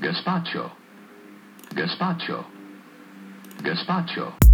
gazpacho, gazpacho, gazpacho.